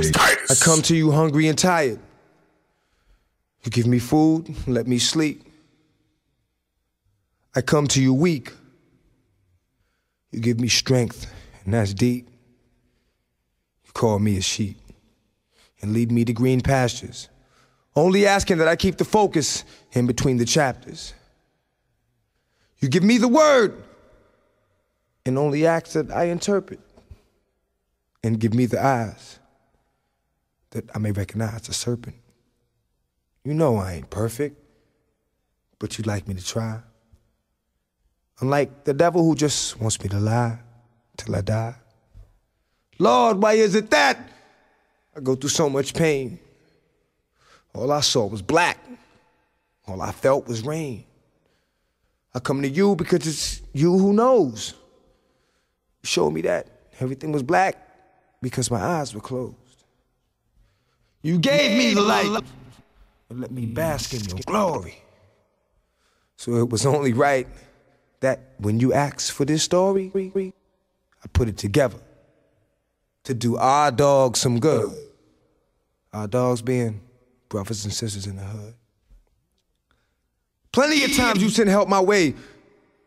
DJ. I come to you hungry and tired. You give me food, let me sleep. I come to you weak. You give me strength, and that's deep. You call me a sheep and lead me to green pastures, only asking that I keep the focus in between the chapters. You give me the word and only ask that I interpret and give me the eyes that I may recognize the serpent. You know I ain't perfect, but you'd like me to try. Unlike the devil who just wants me to lie till I die. Lord, why is it that I go through so much pain? All I saw was black. All I felt was rain. I come to you because it's you who knows. You showed me that everything was black because my eyes were closed. You gave me the light and let me bask in your glory. So it was only right that when you asked for this story, I put it together to do our dogs some good. Our dogs being brothers and sisters in the hood. Plenty of times you sent help my way,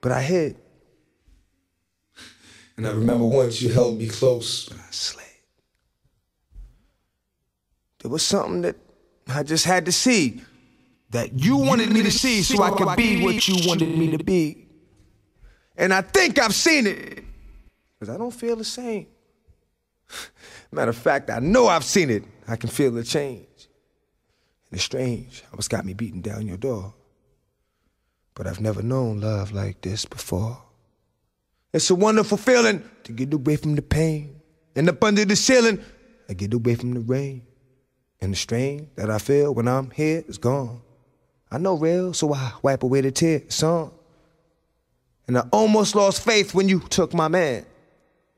but I hid. And I remember once you held me close, but I slid. There was something that I just had to see that you wanted me to see so I could be what you wanted me to be. And I think I've seen it, because I don't feel the same. Matter of fact, I know I've seen it. I can feel the change. And it's strange how it's got me beating down your door. But I've never known love like this before. It's a wonderful feeling to get away from the pain. And up under the ceiling, I get away from the rain. And the strain that I feel when I'm here is gone. I know real, so I wipe away the tear son. And I almost lost faith when you took my man,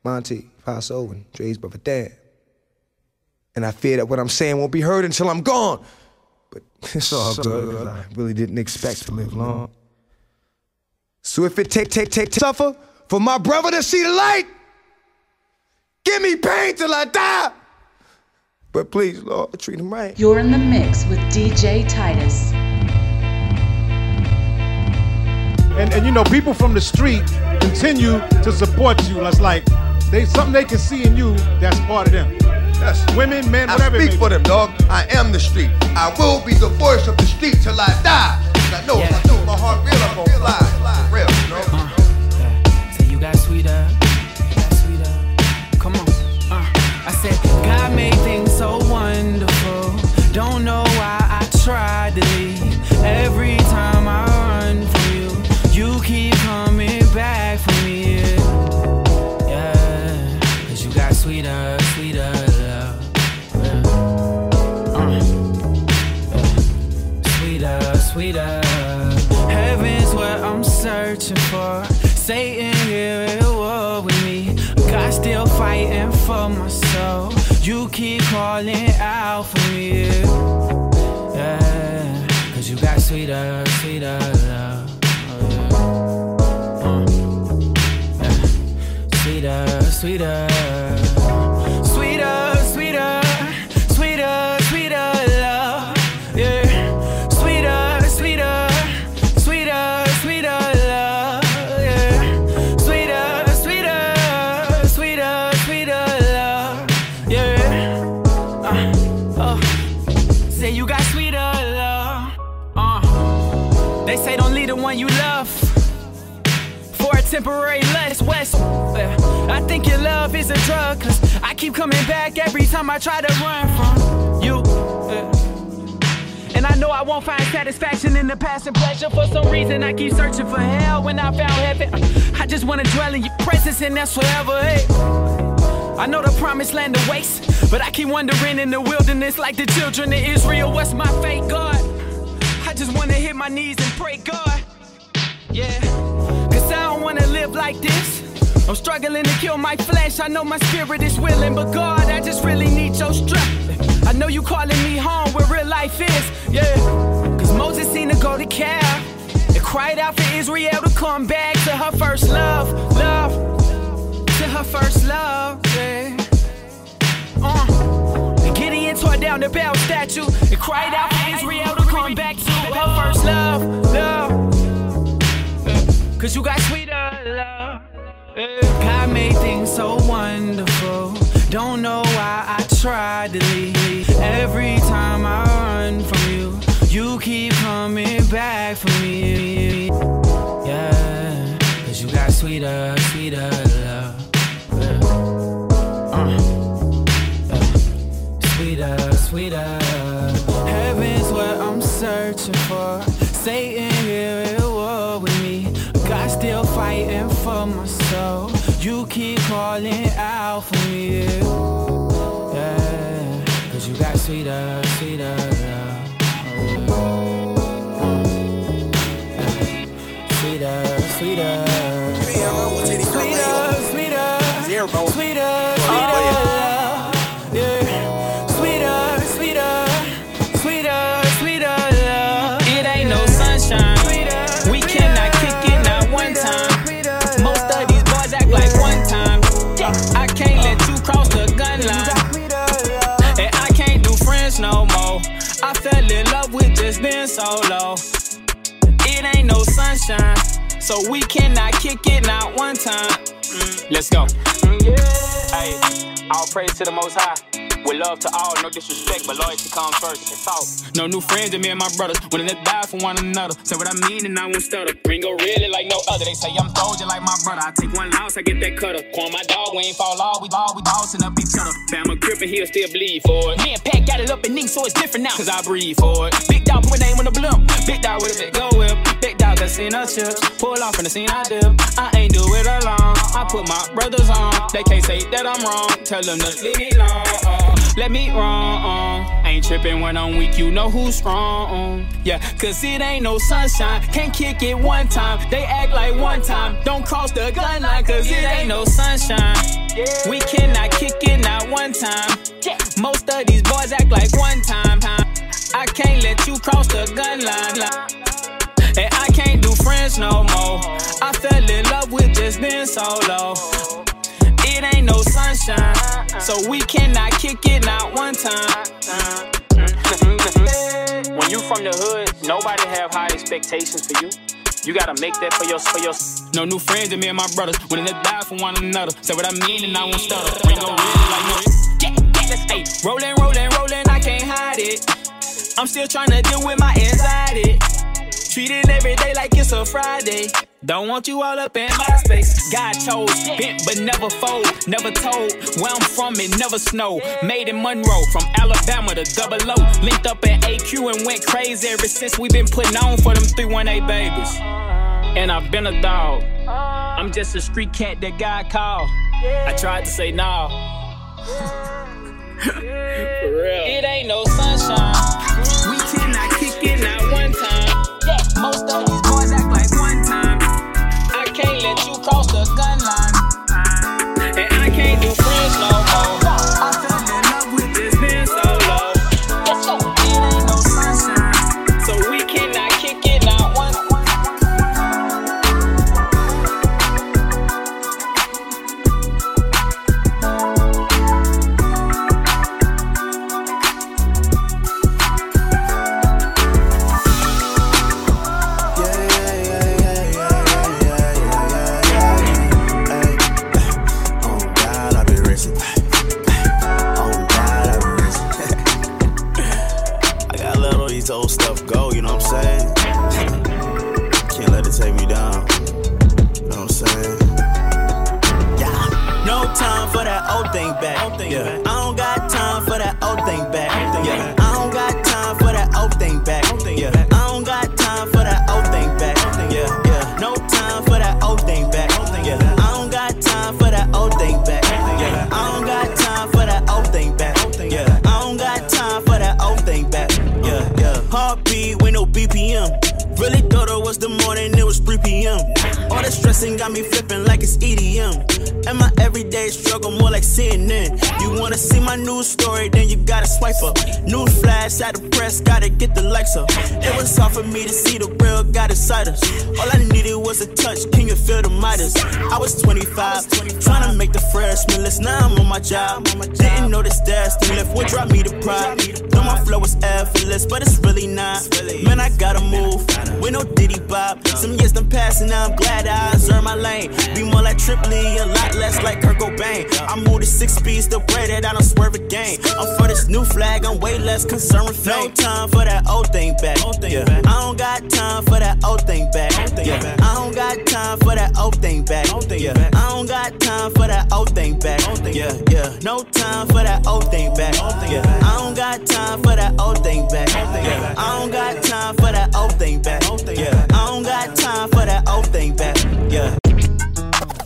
Monty, Paso, and Dre's brother Dan. And I fear that what I'm saying won't be heard until I'm gone. But it's all good. I really didn't expect to live long. So if it take, take, take, suffer for my brother to see the light, give me pain till I die. But please, Lord, treat him right. You're in the mix with DJ Titus. And, and you know, people from the street continue to support you. It's like they something they can see in you that's part of them. Yes. Women, men, whatever. it speak for them, dog. I am the street. I will be the voice of the street till I die. 'Cause I know if I do my heart real, I'm gonna fly. For real, you know? Say you got sweeter, you got sweeter. Come on. Uh, I said God made things so wonderful. Calling out for me. Yeah, cause you got sweeter, sweeter love. Oh, yeah. Uh, yeah. Sweeter. Sweeter, love is a drug, cause I keep coming back every time I try to run from you. And I know I won't find satisfaction in the past and pleasure. For some reason, I keep searching for hell when I found heaven. I just wanna dwell in your presence, and that's forever. Hey. I know the promised land awaits, but I keep wandering in the wilderness like the children of Israel. What's my fate, God? I just wanna hit my knees and pray, God. Yeah. Cause I don't wanna live like this. I'm struggling to kill my flesh. I know my spirit is willing, but God, I just really need your strength. I know you calling me home where real life is. Yeah. Cause Moses seen her go to Cal. and cried out for Israel to come back to her first love. Love. To her first love. Yeah. Uh. around the Bell statue and cried out for Israel to come back to her first love, love. Cause you got sweeter love. God made things so wonderful. Don't know why I tried to leave. Every time I run from you, you keep coming back for me. Yeah, cause you got sweeter, sweeter calling out for me. Yeah, cause you got sweeter, just being solo. It ain't no sunshine. So we cannot kick it not one time. Mm, Let's go. Yeah, Hey, all praise to the most high. With love to all, no disrespect, but loyalty comes first. It's all. No new friends than me and my brothers. When they die for one another. Say what I mean and I won't stutter. Ringo really like no other. They say I'm soldier like my brother. I take one loss, I get that cutter. Call my dog, we ain't fall off. We ball, we bossing up each other. Bama gripping, he'll still bleed for it. Me and Pat got it up and knee, so it's different now. Cause I breathe for it. Big dog put name on the blimp. Big dog with a big go whip. Big dog that seen us chips. Pull off in the scene I dip. I ain't do it alone. I put my brothers on. They can't say that I'm wrong. Tell them to leave me alone. Let me wrong. Ain't tripping when I'm weak, you know who's strong. Yeah, cause it ain't no sunshine. Can't kick it one time. They act like one time. Don't cross the gun line, cause it ain't no sunshine. We cannot kick it not one time. Most of these boys act like one time. I can't let you cross the gun line. And I can't do friends no more. I fell in love with just being solo. It ain't no sunshine, so we cannot kick it not one time. when you from the hood, nobody have high expectations for you. You gotta make that for your for your. No new friends than me and my brothers. When they die for one another. Say what I mean and I won't stutter. Ringo really like no. Yeah, yeah, let's hey, rolling, rolling, rolling. I can't hide it. I'm still trying to deal with my anxiety. Treating every day like it's a Friday. Don't want you all up in my space. God chose, bent but never fold. Never told where I'm from, it never snow. Made in Monroe, from Alabama to double O. Linked up at AQ and went crazy ever since we been putting on for them 318 babies. And I've been a dog. I'm just a street cat that God called. I tried to say no. Real. It ain't no sunshine. Most of these boys act like one time. I can't let you cross the gun line. And I can't do thing back. Yeah. I don't got time for that old thing back. Yeah. I don't got time for that old thing back. Yeah. I don't got time for that old thing back. Yeah. Yeah. No time for that old thing back. Yeah. I don't got time for that old thing back. Yeah. I don't got time for that old thing back. Yeah. I don't got time for that old thing back. Yeah. Yeah. Heartbeat with no BPM. Really thought it was the morning, it was 3 p.m. All the stress Flexing got me flipping like it's EDM. And my everyday struggle more like CNN. You wanna see my news story, then you gotta swipe up. News flash at the press, gotta get the likes up. It was hard for me to see the real God inside us. All I needed was a touch, can you feel the Midas? I was 25, trying to make the freshman list, Now I'm on my job. Didn't know this destiny lift would drop me to pride. Know my flow was effortless, but it's really not. Man, I gotta move with no Diddy Bob. Some years done passing, now I'm glad I earned my lane. Be more like Trip Lee, a lot less like Kurt Cobain. I moved to six speeds, the way that I don't swerve again. I'm for this new flag, I'm way less concerned with fame. No time for that old thing back. Yeah. I don't got time for that old thing back. Yeah. I don't got time for that old thing back. Yeah. I don't got time for that old thing back. Yeah, yeah. No time for that old thing back. Yeah. I don't got time for that old thing back. Yeah. I don't got time for that old thing back. Yeah. I don't got time for that old thing back. Yeah.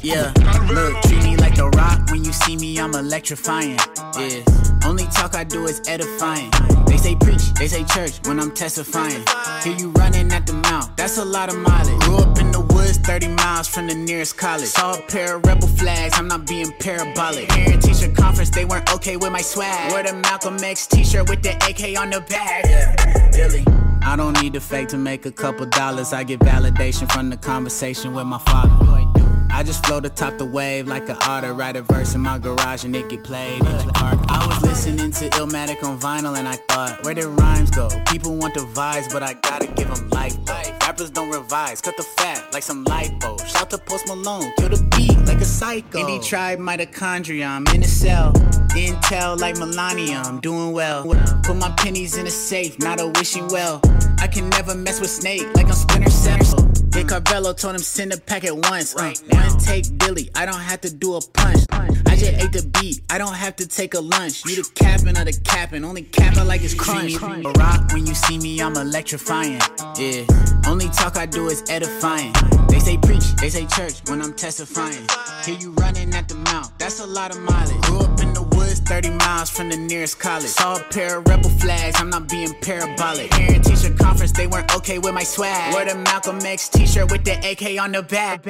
Yeah, look, treat me like the rock. When you see me, I'm electrifying. Yeah, only talk I do is edifying. They say preach, they say church when I'm testifying. Hear you running at the mouth, that's a lot of mileage. Grew up in the woods, 30 miles from the nearest college. Saw a pair of rebel flags, I'm not being parabolic. Parent teacher conference, they weren't okay with my swag. Wore the Malcolm X t shirt with the AK on the back. Yeah, Billy. I don't need the fake to make a couple dollars. I get validation from the conversation with my father. I just float atop the wave like an otter. Write a verse in my garage and it get played. I was listening to Illmatic on vinyl and I thought, where did rhymes go? People want the vibes, but I gotta give them life. Rappers don't revise, cut the fat like some lipo. Shout to Post Malone, kill the beat like a psycho. Indie tribe mitochondria, I'm in a cell. Intel like Melania, I'm doing well. Put my pennies in a safe, not a wishing well. I can never mess with Snake like I'm Splinter Cell. Big Carvello told him send a pack at once. Uh, right One take Billy, I don't have to do a punch. I just ate the beat, I don't have to take a lunch. You the capping of the capping, only cap I like is crunch. A rock when you see me, I'm electrifying. Yeah, only talk I do is edifying. They say preach, they say church when I'm testifying. Hear you running at the mouth, that's a lot of mileage. Grew up in the woods, 30 miles from the nearest college. Saw a pair of rebel flags, I'm not being parabolic. Parent teacher conference, they weren't okay with my swag. Wore the Malcolm X t-shirt with the AK on the back.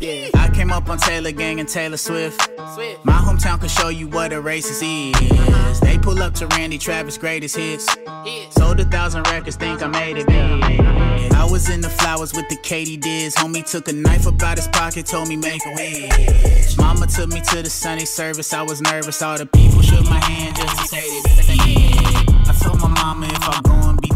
Yeah, I came up on Taylor Gang and Taylor Swift. My hometown can show you what a racist is. They pull up to Randy Travis' greatest hits. Sold a thousand records, think I made it big. I was in the flowers with the Katie Diz. Homie took a knife up out his pocket, told me make a wish. Mama took me to the Sunday service. I was nervous. All the people shook my hand just to say that. Yeah. I told my mama if I go and beat the beat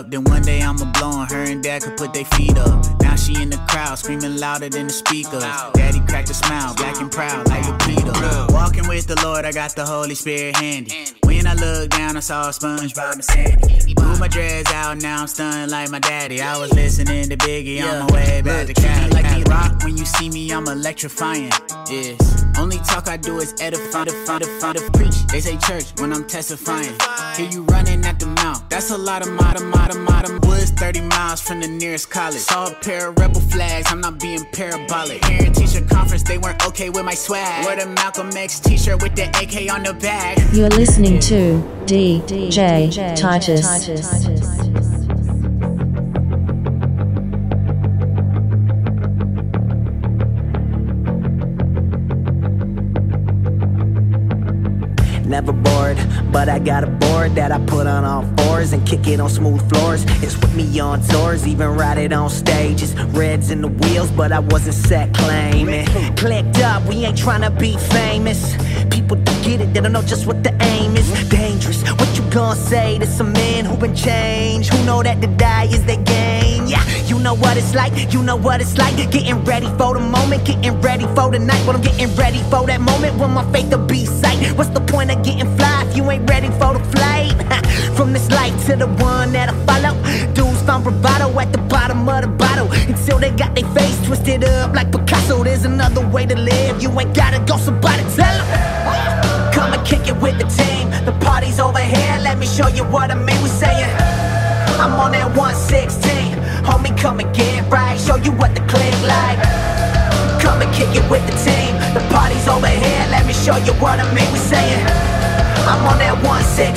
up, then one day I'ma blow on her and dad could put their feet up. Now she in the crowd screaming louder than the speakers. Daddy cracked a smile, black and proud like a Peter. Walking with the Lord, I got the Holy Spirit handy. When I looked down, I saw a SpongeBob and Sandy. Blew my dreads out, now I'm stunned like my daddy. I was listening to Biggie on my way back to Cali. Like the rock, when you see me, I'm electrifying. Yes. Only talk I do is edify, defy, defy, defy, preach. They say church when I'm testifying. Hear you running at the mouth. That's a lot of modern, modern, modern. Woods 30 miles from the nearest college. Saw a pair of rebel flags. I'm not being parabolic. Parent teacher conference, they weren't okay with my swag. Wore the Malcolm X t-shirt with the AK on the back. You're listening to DJ Titus. Never bored, but I got a board that I put on all fours and kick it on smooth floors. It's with me on tours, even ride it on stages. Reds in the wheels, but I wasn't set claiming. Clicked up, we ain't trying to be famous. People don't get it, they don't know just what the aim is. Dangerous, what you gonna say to some men who been changed? Who know that to die is their game? Yeah, you know what it's like, you know what it's like. Getting ready for the moment, getting ready for the night. But I'm getting ready for that moment when my faith will be sight. What's the point of getting fly if you ain't ready for the flight? From this light to the one that I follow. Dudes found bravado at the bottom of the bottle until they got their face twisted up like Picasso. There's another way to live. You ain't gotta go, somebody tell them. Come and kick it with the team. The party's over here. Let me show you what I mean. We saying, I'm on that 116. Come and get right. Show you what the click like. Come and kick it with the team. The party's over here. Let me show you what I mean. We saying, I'm on that 116.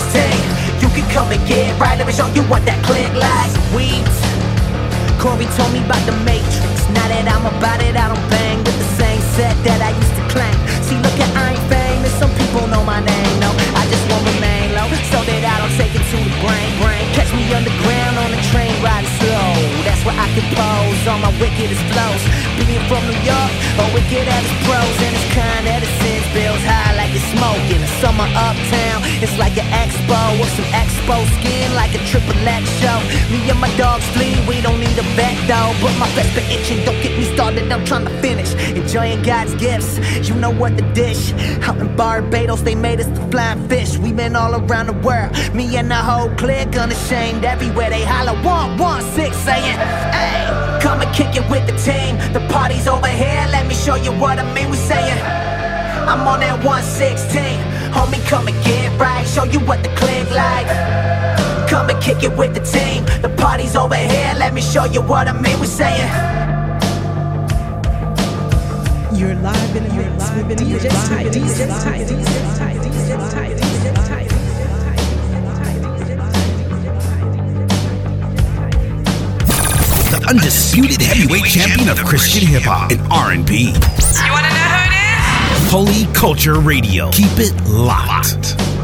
You can come and get right. Let me show you what that click like. Sweet. Corey told me about the Matrix. Now that I'm about it, I don't bang with the same set that I used to claim. See, look at I ain't famous. Some people know my name, no. I just won't remain low so that I don't take it to where I can pose on my wickedest flows. Being from New York, or wicked at its pros and its kind the sins bills high smoking. The summer uptown, it's like an expo with some expo skin like a triple X show. Me and my dogs flee, we don't need a vet though. But my best been itching, don't get me started, I'm trying to finish. Enjoying God's gifts, you know what the dish. Out in Barbados, they made us the flying fish. We've been all around the world, me and the whole clique unashamed. Everywhere they holler, one, one, six, saying, hey, come and kick it with the team. The party's over here, let me show you what I mean. We saying, I'm on that 116. Homie, come and get right, show you what the click like. Come and kick it with the team. The party's over here, let me show you what I mean. We saying, You're live in the mix with DJ Tight, DJ Tight, DJ Tight, DJ Tight, DJ Tight. Undisputed heavyweight champion of Christian hip hop and R&B. You wanna know who it is? Holy Culture Radio. Keep it locked. Baby,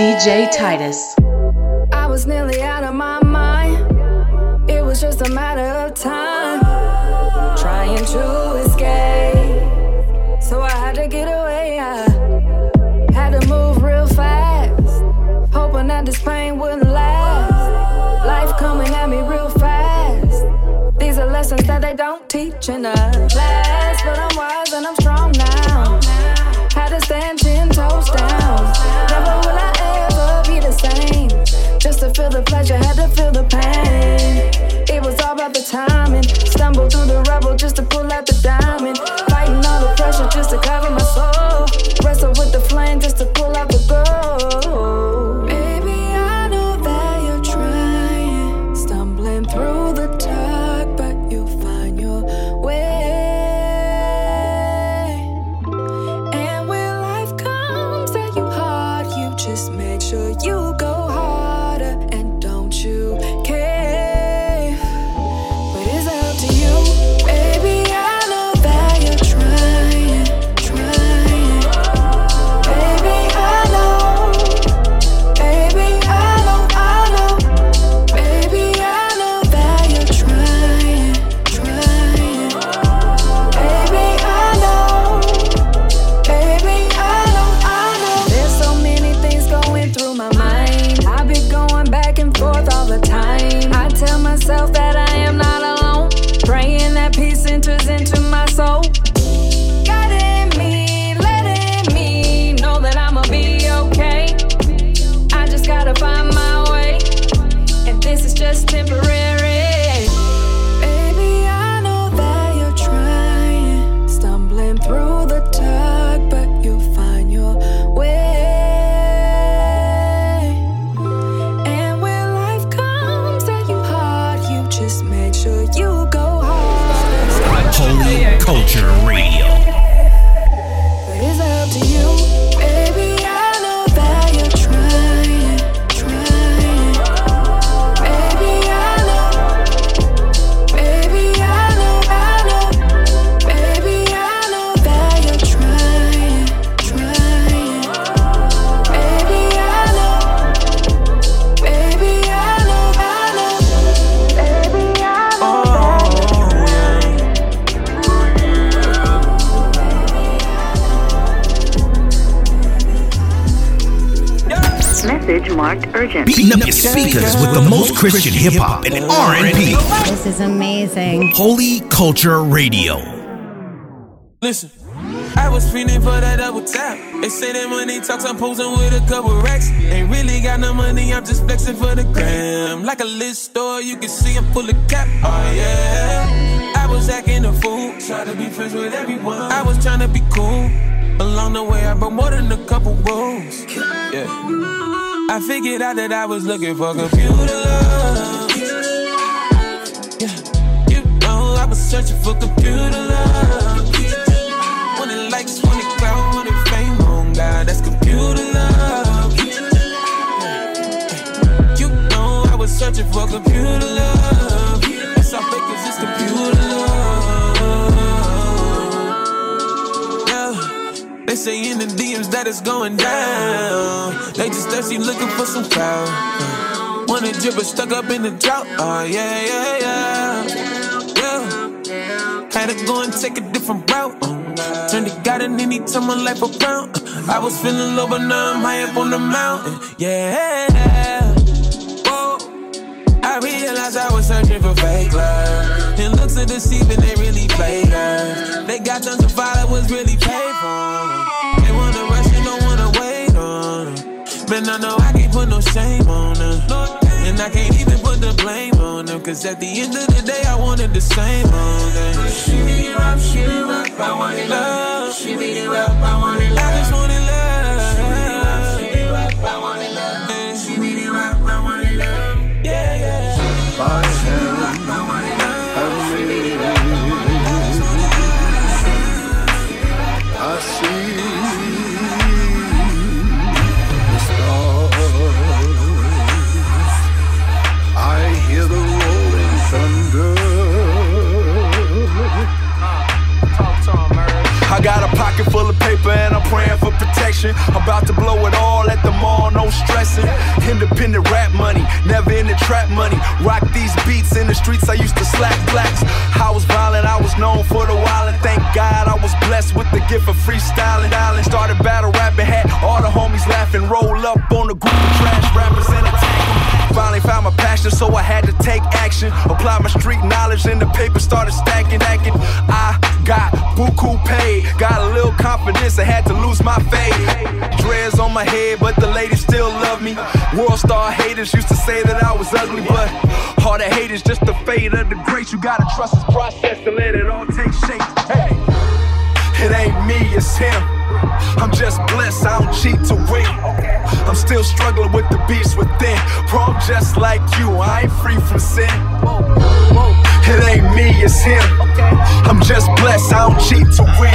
DJ Titus. The had to feel the pain. It was all about the timing. Stumbled through the rubble just to Christian hip hop and R&B. This is amazing. Holy Culture Radio. Listen, I was feeling for that double tap. They say that money talks, I'm posing with a couple racks. Ain't really got no money, I'm just flexing for the gram. Like a list store, you can see I'm full of cap. Oh yeah. I was acting a fool, try to be friends with everyone. I was trying to be cool. Along the way, I broke more than a couple rules. Yeah. I figured out that I was looking for computer love. Yeah. You know I was searching for computer love. It likes, cloud, when it fame on God, that's computer love. You know I was searching for computer love. Say in the DMs that it's going down. They just thirsty looking for some clout. When a dripper stuck up in the drought. Oh, yeah, yeah, yeah. Yeah. Had to go and take a different route. Turned to God and then he turned my life around. I was feeling low, but now I'm high up on the mountain. Yeah. Whoa. I realized I was searching for fake love. And looks are deceiving, they really play us. They got tons of followers, really pay for shame on them. And I can't even put the blame on them. Cause at the end of the day, I wanted the same old thing. Shimmy it up, shimmy it up, I wanted love. Shimmy it up, I wanted love. I just wanted Got a pocket full of paper and I'm praying for protection. About to blow it all at the mall, no stressing. Independent rap money, never in the trap money. Rock these beats in the streets, I used to slap blacks. I was violent, I was known for the wild, and thank God I was blessed with the gift of freestyling. Started battle rapping, had all the homies laughing. Roll up on the group of trash rappers and attack. Finally found my passion, so I had to take action. Apply my street knowledge, and the paper started stacking. I got buku paid, got a little confidence, I had to lose my faith. Dreads on my head, but the ladies still love me. World star haters used to say that I was ugly, but all the hate is just the fate of the greats. You gotta trust this process to let it all take shape. Hey, it ain't me, it's him. I'm just blessed, I don't cheat to win. I'm still struggling with the beast within. Bro, I'm just like you, I ain't free from sin. It ain't me, it's him. I'm just blessed, I don't cheat to win.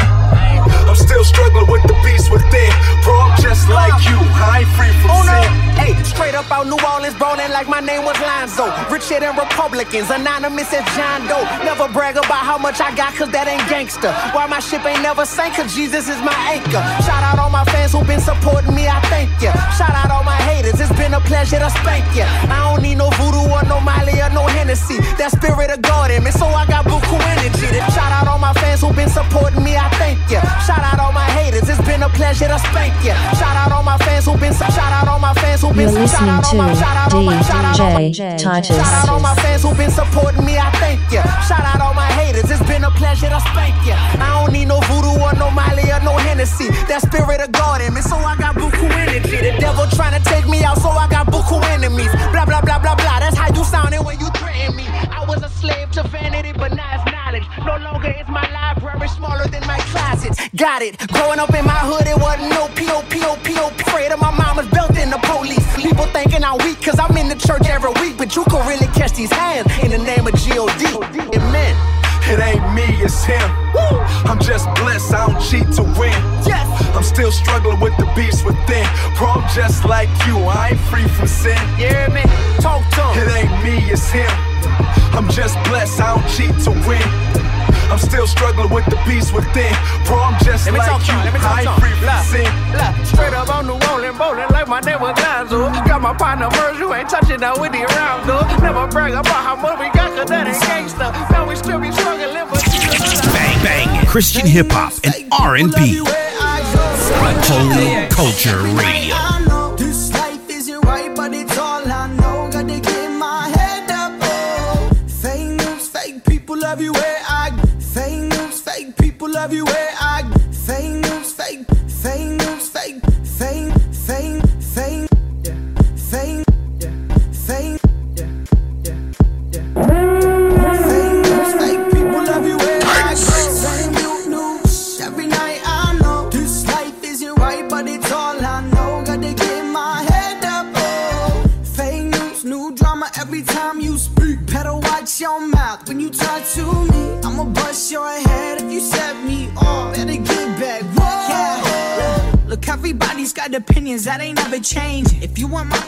I'm still struggling with the beast within. Bro, I'm just like you, I ain't free from Oh no, sin. hey, straight up out New Orleans, ballin' like my name was Lonzo. Richer than Republicans, anonymous as John Doe. Never brag about how much I got, cause that ain't gangster. Why my ship ain't never sank, cause Jesus is my anchor. Shout out all my fans who been supporting me, I thank ya. Shout out all my haters, it's been a pleasure to spank ya. I don't need no voodoo or no Miley or no Hennessy. That spirit of God in me, so I got buku energy. Shout out all my fans who been supporting me, I thank ya. Shout out all my haters, it's been a pleasure to spank ya. Shout out all my fans who been, shout out all my fans who been, You're listening out all my, shout out all my, shout out all my, to DJ Shout out all my Titus. fans who been supporting me, I thank ya. Shout out all my haters, it's been a pleasure to spank ya. I don't need no voodoo or no Miley or no Hennessy. That spirit of God in me, so I got buku energy. The devil trying to take me out, so I got buku enemies. It. Growing up in my hood, it wasn't no P.O. P.O. P.O. Afraid of my mama's belt in the police. People thinking I'm weak, cause I'm in the church every week. But you can really catch these hands in the name of G.O.D. Amen. It ain't me, it's him. I'm just blessed, I don't cheat to win. Yes. I'm still struggling with the beast within. Bro, I'm just like you, I ain't free from sin. You hear me? Talk to him. It ain't me, it's him. I'm just blessed, I don't cheat to win. I'm still struggling with the beast within. Bro, I'm just Let me like talk you, him. Let me talk I to ain't free from sin. straight up on the rolling, bowling like my name was Gonzo. Got my partner Merge, you ain't touching that with the round though. Never brag about how much we got, cause that ain't gangsta. Now we still be struggling, but Bang bang, Christian hip hop and R&B. Holy Culture Radio.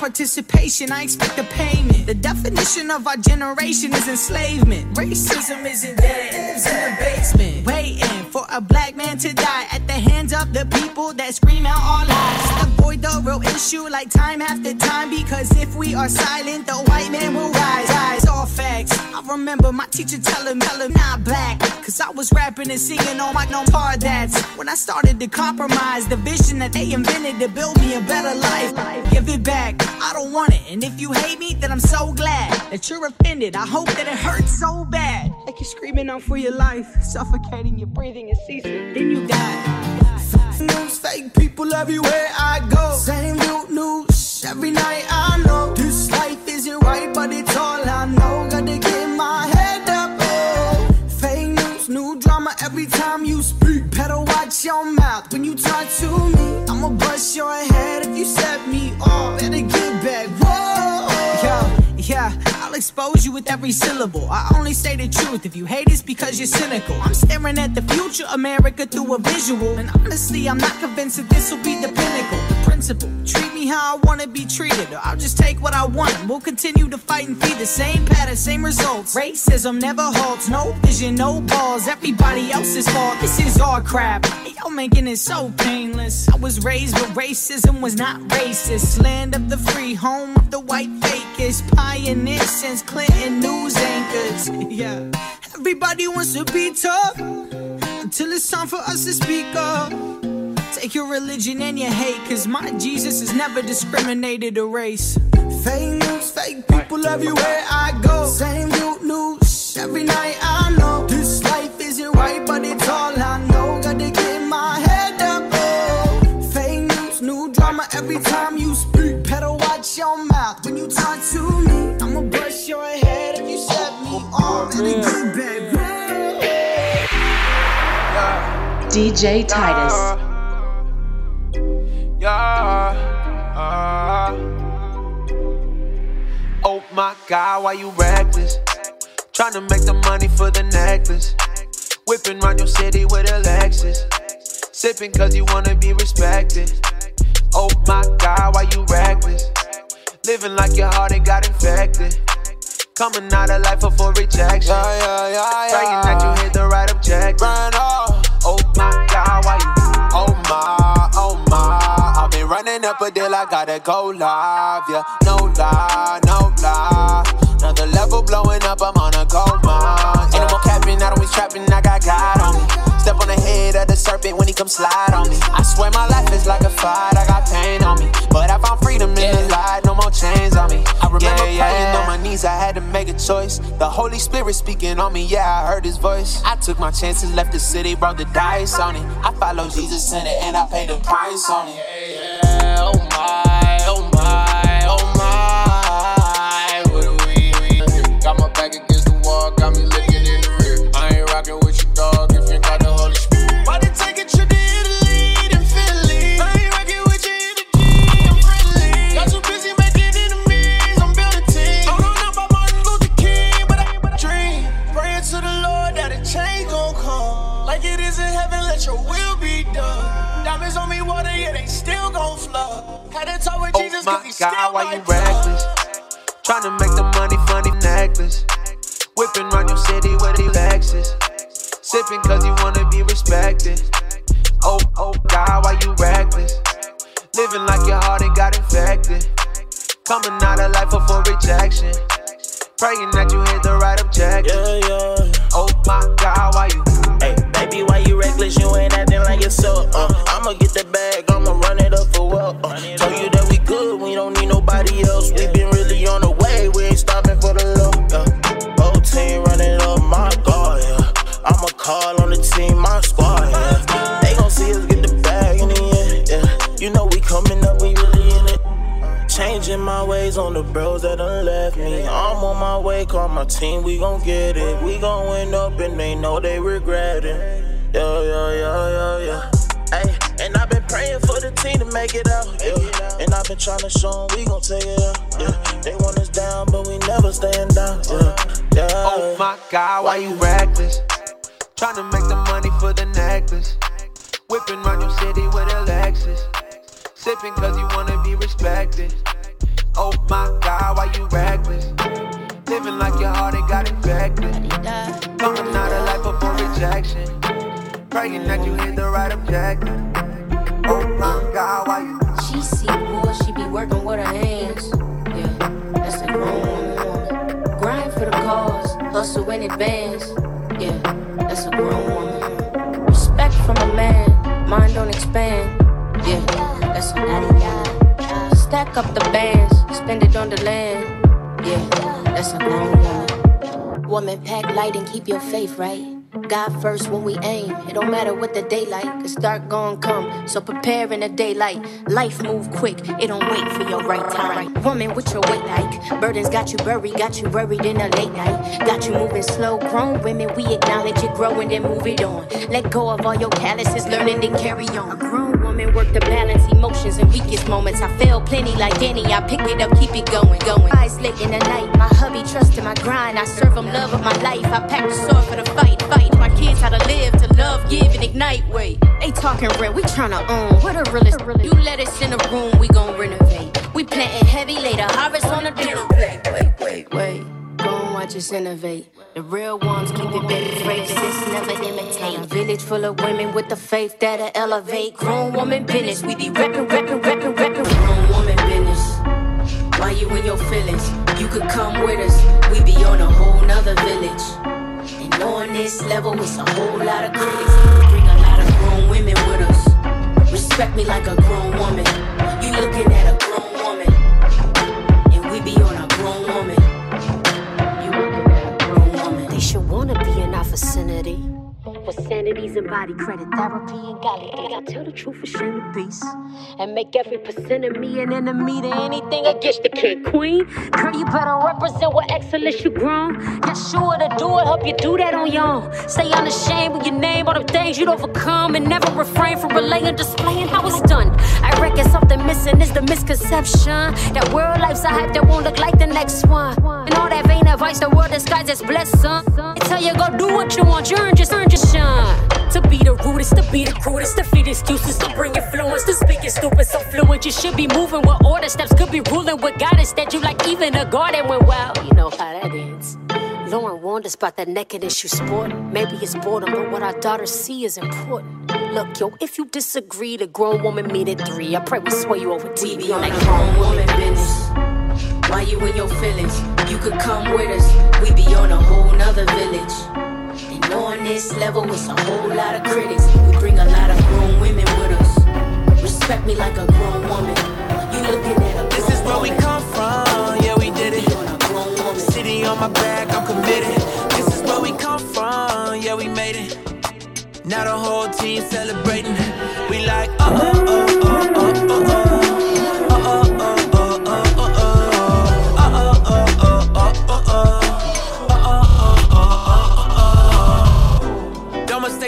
Participation, I expect a payment. The definition of our generation is enslavement. Racism isn't dead, it lives in the basement. Waiting for a black man to die at the hands of the people that scream out our lies. Avoid the real issue like time after time. Because if we are silent, the white man will rise. All facts. I remember my teacher telling me, I'm not black. Cause I was rapping and singing on my no hard that's when I started to compromise the vision that they invented to build me a better life. Give it back, I don't want it. And if you hate me, then I'm so glad that you're offended. I hope that it hurts so bad. Like you're screaming out for your life, suffocating your breathing and ceasing. Then you die. News, fake people everywhere I go. Same new news every night. I know this life isn't right, but it's all I know. Gotta get my head up. Oh, fake news, new drama every time you speak. Better watch your mouth when you talk to me. I'ma bust your head if you set me off. Better get back. Whoa, yeah, yeah. Expose you with every syllable. I only say the truth. If you hate, it's because you're cynical. I'm staring at the future America through a visual. And honestly, I'm not convinced that this will be the pinnacle. Principle. Treat me how I wanna be treated, or I'll just take what I want. We'll continue to fight and feed the same pattern, same results. Racism never halts. No vision, no balls. Everybody else's fault. This is our crap. And Y'all making it so painless. I was raised, but racism was not racist. Land of the free, home of the white fakest. Pioneer since Clinton news anchors. Yeah. Everybody wants to be tough until it's time for us to speak up. Take your religion and your hate, cause my Jesus has never discriminated a race. Fake news, fake people everywhere I go. Same good news every night I know. This life isn't right, but it's all I know. Gotta get my head up. Oh, fake news, new drama every time you speak. Better watch your mouth when you talk to me. I'ma brush your head if you set me oh, off. Better get back. DJ Titus. Yeah. Uh. Oh my God, why you reckless? Trying to make the money for the necklace. Whipping round your city with a Lexus. Sipping cause you wanna be respected. Oh my God, why you reckless? Living like your heart ain't got infected. Coming out of life for rejection. Yeah, yeah, yeah, Praying that you hit the right objective. Oh my God, why you? Running up a deal, I gotta go live. Yeah, no lie, no lie. Another level blowing up, I'm on a gold mine. Ain't no more capping, not always trapping, I got God on me. Step on the head of the serpent when he come slide on me. I swear my life is like a fight, I got pain on me. But I found freedom in the light, no more chains on me. I remember Yeah, praying yeah. on my knees, I had to make a choice. The Holy Spirit speaking on me, yeah, I heard his voice. I took my chances, left the city, brought the dice on it. I followed Jesus in it, and I paid the price on it. Yeah, oh my, oh my, will be done. Diamonds on me, water, yeah, they still gon' flood. Had to talk with Oh Jesus, my cause he still God, why my you plug. reckless? Tryna make the money, funny necklace. Whipping round your city with a Lexus. Sipping cause you wanna be respected. Oh, oh, God, why you reckless? Living like your heart ain't got infected. Coming out of life for rejection. Praying that you hit the right objective. Yeah, yeah. Oh my God, why you? Hey, you ain't acting like yourself. Uh, I'ma get the bag, I'ma run it up for what? Uh, told you that we good, we don't need nobody else. We been really on the way, we ain't stopping for the love. Yeah. Whole team running up, my God, yeah. I'ma call on the team, my squad, yeah. They gon' see us get the bag in the end, yeah. You know we coming up, we really in it. Changing my ways on the bros that done left me. I'm on my way, call my team, we gon' get it. We gon' win up and they know they regret it. Yeah, yeah, yeah, yeah, yeah. Hey, and I've been Praying for the team to make it out, yeah. And I've been trying to show 'em we gon' take it out, yeah. They want us down, but we never staying down, yeah. yeah. Oh my God, why you reckless? Tryna make the money for the necklace. Whipping around your city with a Lexus. Sipping cause you wanna be respected. Oh my God, why you reckless? Living like your heart it got infected. Coming out of life before rejection. Praying that you hit the right objective. Oh my God, why you? She see boy, she be working with her hands. Yeah, that's a grown woman. Grind for the cause, hustle in advance. Yeah, that's a grown woman. Respect from a man, mind don't expand. Yeah, that's a grown woman. Stack up the bands, spend it on the land. Yeah, that's a grown woman. Woman, pack light and keep your faith right. God first when we aim. It don't matter what the daylight, cause dark gon' come. So prepare in the daylight. Life move quick, it don't wait for your right time. Woman with your weight like burdens got you buried, got you worried in a late night. Got you moving slow, grown women, we acknowledge it, growing, then move it on. Let go of all your calluses, learning, then carry on. A grown woman work to balance emotions and weakest moments. I fail plenty like any, I pick it up, keep it going, going. Eyes late in the night, my hubby trusting my grind. I serve him love of my life, I pack the sword for the fight, fight kids how to live, to love, give, and ignite. Wait, they talking real, we tryna own. What a realest. You let us in the room, we gon' renovate. We planting heavy, later harvest on the dinner plate. Wait, wait, wait. Go and watch us innovate. The real ones keep it baby racist, never imitate. A village full of women with the faith that'll elevate. Grown woman business, we be reppin', reppin', reppin', reppin'. Grown woman business. Why you in your feelings? You could come with us. We be on a whole nother village. On this level, it's a whole lot of critics. Bring a lot of grown women with us. Respect me like a grown woman. You looking at a grown woman. And we be on a grown woman. You looking at a grown woman. They should wanna be in our vicinity. For sanities and body credit, therapy and golly, I tell the truth for shame the beast. And make every percent of me an enemy to anything against the king queen. Girl, you better represent what excellence you grown. You're sure to do it, help you do that on your own. Stay unashamed with your name, all the things you'd overcome, and never refrain from relaying, displaying how it's done. I reckon something missing is the misconception that world lives I have that won't look like the next one. And all that vain advice, the world disguised as blessing. They tell you go do what you want, you earn just earn just shine. To be the rudest, to be the crudest, to feed excuses, to bring influence, to speak is stupid, so fluent. You should be moving with order, steps could be ruling with God that you like. Even a garden went well, you know how that ends. Lauren warned us about that nakedness issue sport. Maybe it's boredom, but what our daughters see is important. Look, yo, if you disagree, the grown woman meet at three. I pray we sway you over TV on that grown woman business. Why you in your feelings? You could come with us. We be on a whole nother village. On this level, it's a whole lot of critics. We bring a lot of grown women with us. Respect me like a grown woman. You looking at a This is where we come from, yeah, we did it. City on my back, I'm committed. This is where we come from, yeah, we made it. Now the whole team celebrating. We like, uh oh, oh, oh, oh, oh, oh.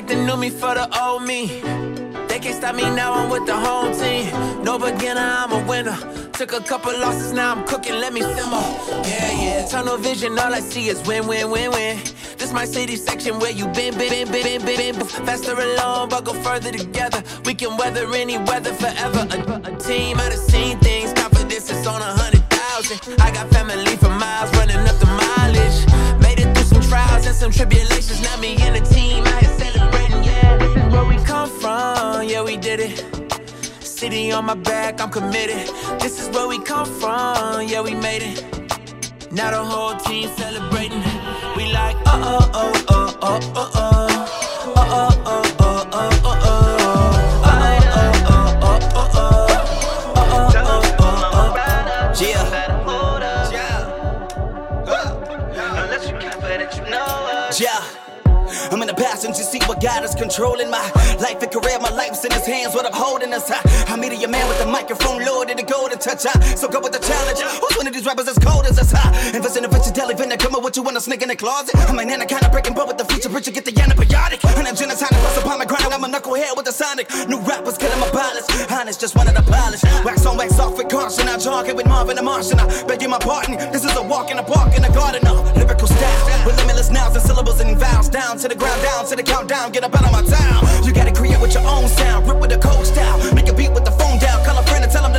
Mistake the new me for the old me. They can't stop me now, I'm with the home team. No beginner, I'm a winner. Took a couple losses, now I'm cooking, let me simmer. Yeah, yeah, tunnel vision, all I see is win, win, win, win. This my city section where you been, been, been, been, been, been. Faster alone, but go further together. We can weather any weather forever. A, a team, I done seen things, confidence is on a hundred thousand. I got family for miles, running up the mileage. Trials and some tribulations, now me and the team out here celebrating, yeah. This is where we come from, yeah, we did it. City on my back, I'm committed. This is where we come from, yeah, we made it. Now the whole team celebrating. We like, uh, uh oh, oh, oh, oh, oh, oh. God is controlling my life and career. My life's in His hands, what I'm holding us. I, I'm media man with the microphone loaded to go to touch. I so go with the challenge. Who's one of these rappers as cold as us? High? Invest in a venture deli, finna come up with you want a snake in the closet. I'm an anaconda breaking bread with the feature preacher, get the antibiotic. And I'm genocide upon my grind. I'm a knucklehead with a sonic. New rappers killing my pilots. Honest, just one of the pilots. Wax on, wax off with caution. I jog it with Marvin the Martian. I beg you my pardon. This is a walk in the park in the garden of lyrical style. With limitless nouns and syllables and vowels. Down to the ground, down to the countdown. Get up out of my town. You gotta create with your own sound. Rip with a cold style. Make a beat with the phone down. Call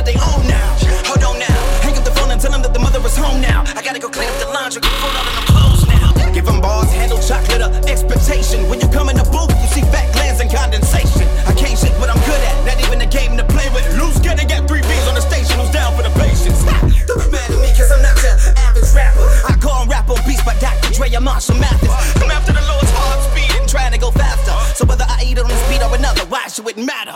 that they own now. Hold on now. Hang up the phone and tell them that the mother is home now. I gotta go clean up the laundry. Get food out of them clothes now. Give them bars, handle chocolate or expectation. When you come in the booth, you see fat glands and condensation. I can't shit what I'm good at. Not even a game to play with. Loose getting got three B's on the station. Who's down for the patience? Don't be mad at me, cause I'm not your average rapper. I call rap on beats by Dr. Dre or Marshall Mathers. I'm after the Lord's heart speed and trying to go faster. So whether or another, why should it matter?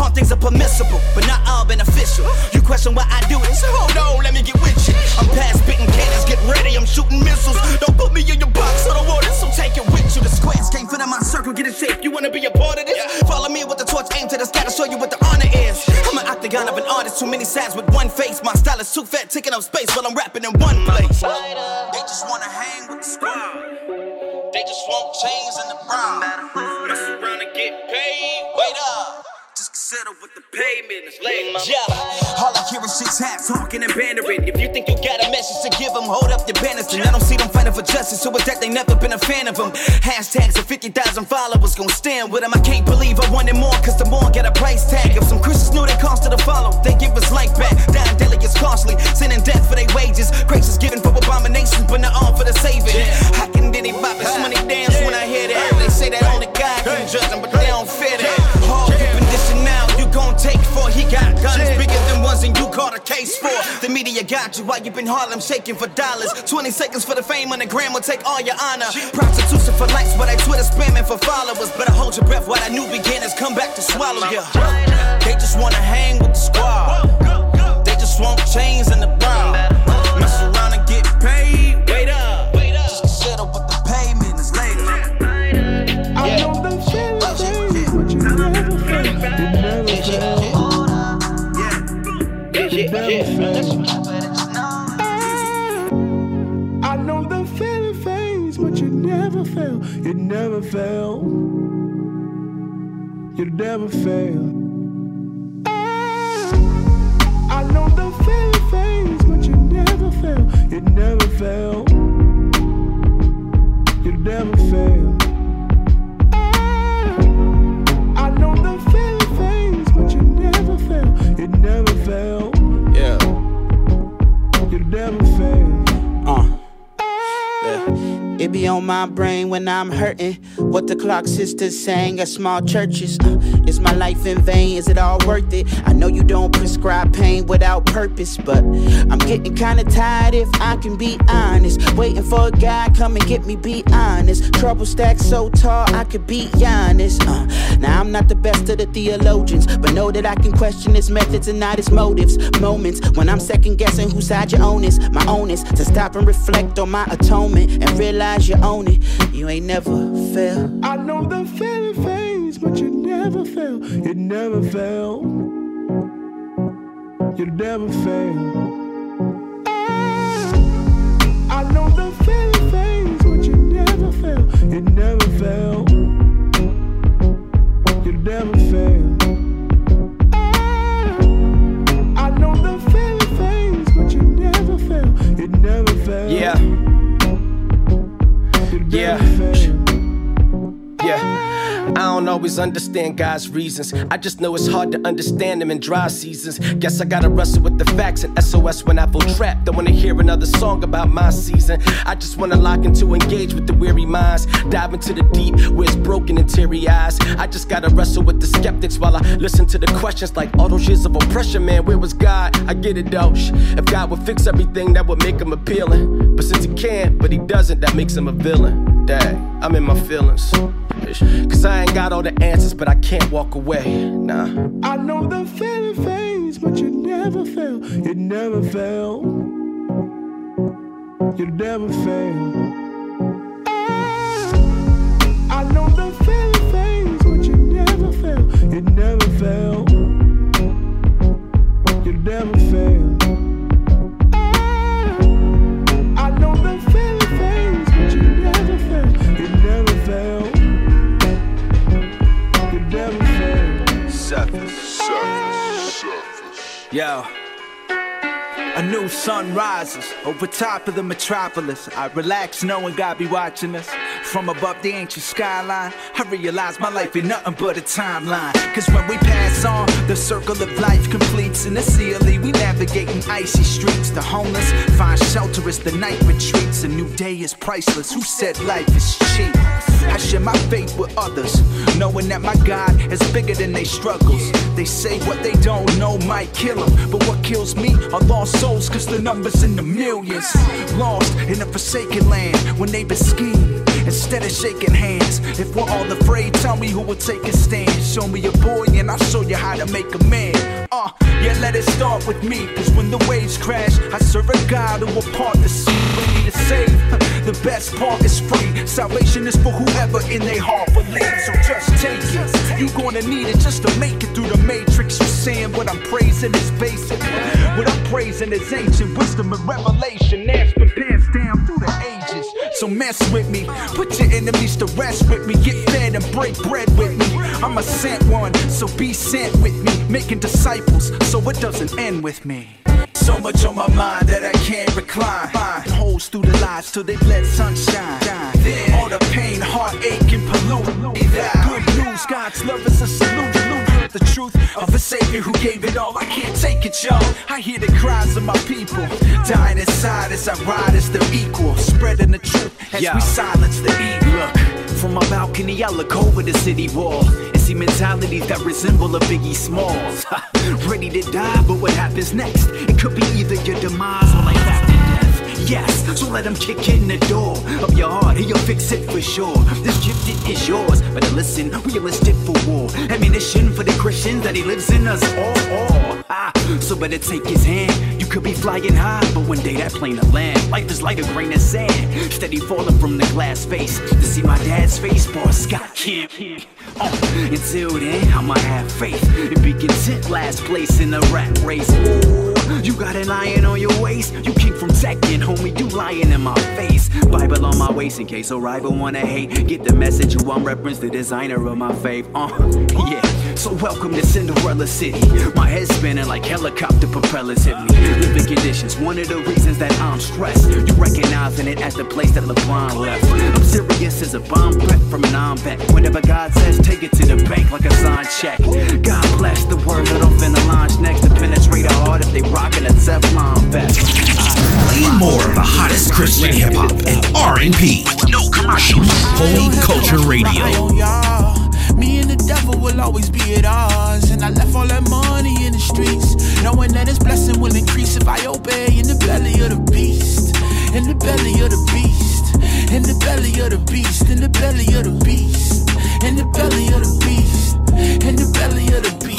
All things are permissible, but not all beneficial. You question why I do it, so hold on, let me get with you. I'm past spitting cannons, get ready, I'm shooting missiles. Don't put me in your box or the water, so take it with you. The squares can't fit in my circle, get it shape. You wanna be a part of this? Follow me with the torch, aim to the sky to show you what the honor is. I'm an octagon of an artist, too many sides with one face. My style is too fat, taking up space while I'm rapping in one place. They just wanna hang with the squad. They just want chains in the brown. Mess around and get paid. Settle with the payment. It's late. Yeah. All I hear is shit's hat talking and bantering. If you think you got a message to give them, hold up your banners. And I don't see them fighting for justice. So with that, they never been a fan of them. Hashtags of 50,000 followers gon' stand with them. I can't believe I wanted more, cause the more get a price tag. If some Christians knew they cost to follow, they give us life back. Dying daily is costly. Sinning death for their wages. Grace is given a case for. The media got you while you been Harlem shaking for dollars. 20 seconds for the fame on the gram will take all your honor. Prostitution for likes, but I Twitter spamming for followers. Better hold your breath while that new beginners come back to swallow you. They just wanna hang with the squad. They just want chains and the brown. Mess around and get paid. Wait up. Just settle with the payment is later. I know the feeling, baby, but you never felt, you never felt. You never felt. I know the feeling phase, but you never felt, you never felt. You never fail. I know the feeling phase, but you never fail. You never fail. You never fail. I know the feeling phase, but you never fail. You never fail. Yeah. You never fail. It be on my brain when I'm hurting. What the clock sisters sang at small churches. Uh, is my life in vain? Is it all worth it? I know you don't prescribe pain without purpose, but I'm getting kinda tired if I can be honest. Waiting for a guy come and get me, be honest. Trouble stacked so tall I could be honest. Uh, now I'm not the best of the theologians, but know that I can question his methods and not his motives. Moments when I'm second guessing whose side you own is. My own is to stop and reflect on my atonement and realize you own it. You ain't never fail. I know the feeling phase, but you never fail. You never fail. You never fail. I know the feeling phase, but you never fail. It never fail. You never fail. I know the fairy things, but you never fail. I Yeah. Yeah. Don't always understand God's reasons. I just know it's hard to understand them in dry seasons. Guess I gotta wrestle with the facts and SOS when I feel trapped. Don't wanna hear another song about my season. I just wanna lock into engage with the weary minds. Dive into the deep where it's broken and teary eyes. I just gotta wrestle with the skeptics while I listen to the questions like all those years of oppression, man. Where was God? I get it though. If God would fix everything, that would make him appealing. But since he can't, but he doesn't, that makes him a villain. Dang, I'm in my feelings. Cause I ain't got all the answers, but I can't walk away. Nah. I know the feeling phase, but you never fail. You never fail. You never fail. Ah. I know the feeling phase, but you never fail. You never fail. You never fail. Yo. A new sun rises over top of the metropolis. I relax knowing God be watching us. From above the ancient skyline, I realize my life ain't nothing but a timeline. Cause when we pass on, the circle of life completes. In the CLE, we navigating icy streets. The homeless find shelter as the night retreats. A new day is priceless. Who said life is cheap? I share my faith with others, knowing that my God is bigger than their struggles. They say what they don't know might kill them, but what kills me are lost souls, cause the numbers in the millions. Lost in a forsaken land when they've been scheme. Instead of shaking hands, if we're all afraid, tell me who will take a stand. Show me a boy and I'll show you how to make a man. Uh, yeah, let it start with me, cause when the waves crash, I serve a God who will part the sea, ready to save. The best part is free. Salvation is for whoever in their heart believes. So just take it. You gonna need it just to make it through the matrix. You saying what I'm praising is basic. What I'm praising is ancient wisdom and revelation that's been passed down through the ages. So mess with me. Put your enemies to rest with me. Get fed and break bread with me. I'm a sent one, so be sent with me. Making disciples, so it doesn't end with me. So much on my mind that I can't recline. Find holes through the lies till they let sunshine. Then all the pain, heartache, and pollute. Good news, God's love is a The truth of a savior who gave it all. I can't take it, y'all. I hear the cries of my people dying inside as I ride as their equal, spreading the truth as Yo. we silence the evil. Look, from my balcony, I look over the city wall and see mentalities that resemble a Biggie Smalls. Ready to die, but what happens next? It could be either your demise or like after Yes, so let him kick in the door of your heart, he'll fix it for sure. This gift it is yours, but listen, realistic for war. Ammunition for the Christians that he lives in us all. all. Ah, so better take his hand. You could be flying high, but one day that plane will land. Life is like a grain of sand, steady falling from the glass face. To see my dad's face, boss Scott Kemp. Uh, until then, I'ma have faith and be content. Last place in the rat race. Ooh, you got an iron on your waist. You came from Tekken, homie. You lying in my face. Bible on my waist in case a rival wanna hate. Get the message who I'm reference the designer of my faith. Uh, yeah. So welcome to Cinderella City. My head's spinning like helicopter propellers hit me. Living conditions, one of the reasons that I'm stressed. You recognizing it as the place that LeBron left. I'm serious as a bomb threat from an arm vet. Whatever God says, take it to the bank like a signed check. God bless the word that I'm finna launch next to penetrate a heart if they rockin' a Teflon vest. Play more of the hottest Christian hip hop and R&B with no commercials. Holy Culture Radio. Devil will always be at odds. And I left all that money in the streets, knowing that his blessing will increase if I obey in the belly of the beast. In the belly of the beast. In the belly of the beast. In the belly of the beast. In the belly of the beast. In the belly of the beast.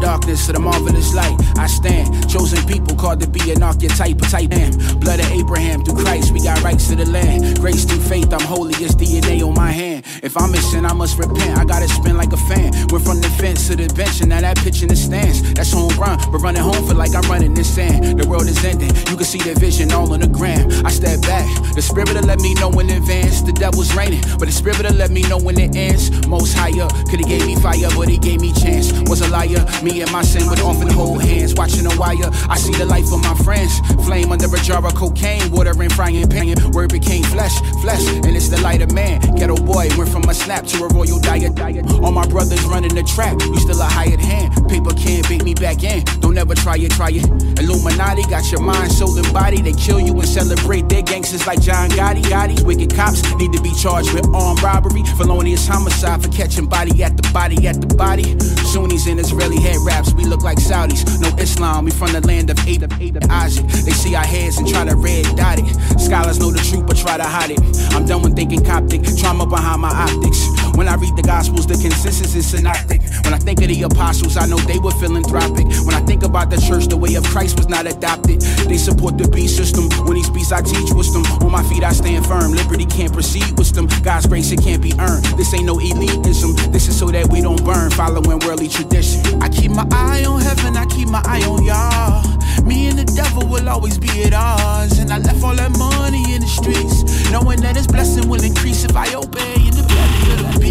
Darkness to the marvelous light, I stand. Chosen people called to be an archetype, a type man. Blood of Abraham through Christ, we got rights to the land. Grace through faith, I'm holy as DNA on my hand. If I'm in sin, I must repent. I gotta spin like a fan. Went from the fence to the bench, and now that pitch in the stands. That's home run, but running home feel like I'm running this sand. The world is ending, you can see the vision all on the gram. I step back, the spirit will let me know in advance. The devil's raining, but the spirit will let me know when it ends. Most higher, could he gave me fire, but he gave me chance. Was a liar, me and my sin would often hold hands. Watching the wire, I see the life of my friends. Flame under a jar of cocaine, water and frying pan. Word became flesh, flesh, and it's the light of man. Ghetto boy went from a snap to a royal diet. All my brothers running the trap, you still a hired hand. Paper can't beat me back in. Don't ever try it, try it. Illuminati got your mind, soul, and body. They kill you and celebrate their gangsters like John Gotti. Gotti. Wicked cops need to be charged with armed robbery, felonious homicide for catching body at the body at the body. Sunnis and Israeli head wraps, we look like Saudis. No Islam, we from the land of Adam, Adam, Isaac. They see our heads and try to red dot it. Scholars know the truth but try to hide it. I'm done with thinking Coptic, trauma behind my optics. When I read the Gospels, the consensus is synoptic. When I think of the apostles, I know they were philanthropic. When I think about the church, the way of Christ was not adopted. They support the beast system. When these beats I teach with them, on my feet I stand firm. Liberty can't proceed with them. God's grace, it can't be earned. This ain't no elitism. This is so that we don't burn, following worldly tradition. I keep my eye on heaven, I keep my eye on y'all. Me and the devil will always be at odds. And I left all that money in the streets, knowing that his blessing will increase if I obey in the belly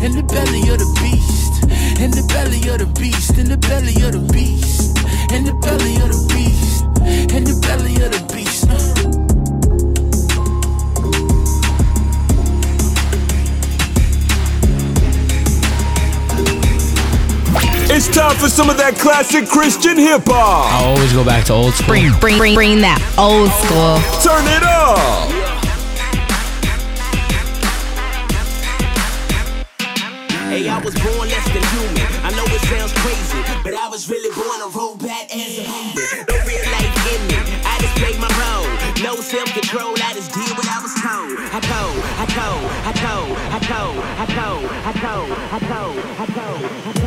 in the belly of the beast. In the belly of the beast. In the belly of the beast. In the belly of the beast. In the belly of the beast. It's time for some of that classic Christian hip hop. I always go back to old school. Bring, bring, bring, bring that old school. Turn it up. Hey, I was born less than human. I know it sounds crazy, but I was really born a robot as a human. No real life in me. I just played my role. No self control. I just did what I was told. I told, I told, I told, I told, I told, I told, I told, I told, I told.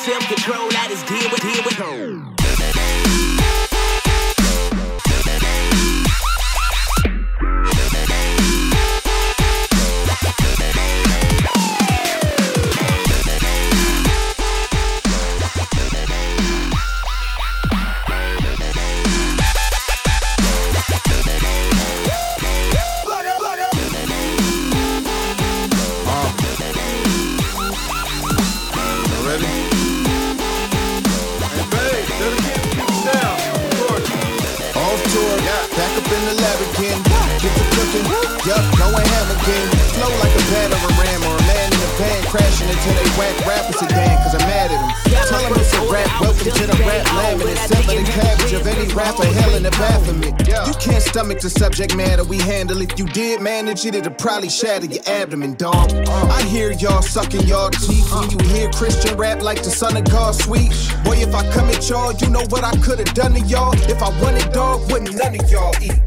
self-control again. Like a battering ram or a man in a van crashing into they whack rapper sedan, cause I'm mad at him. Tell him it's a rap, welcome to the rap laminate. Seven the cabbage of any rapper, hell in the bath of me. You can't stomach the subject matter we handle. If you did manage it, it'd probably shatter your abdomen, dog. I hear y'all sucking y'all teeth when you hear Christian rap like the son of God sweet. Boy, if I come at y'all, you know what I could've done to y'all. If I wanted dog, wouldn't none of y'all eat.